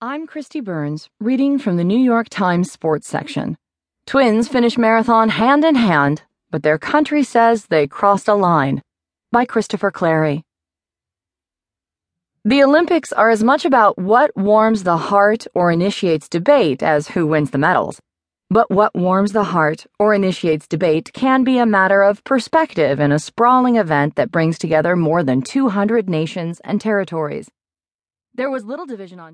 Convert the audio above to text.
I'm Kristi Burns, reading from the New York Times sports section. Twins finish marathon hand in hand, but their country says they crossed a line. By Christopher Clarey. The Olympics are as much about what warms the heart or initiates debate as who wins the medals. But what warms the heart or initiates debate can be a matter of perspective in a sprawling event that brings together more than 200 nations and territories. There was little division on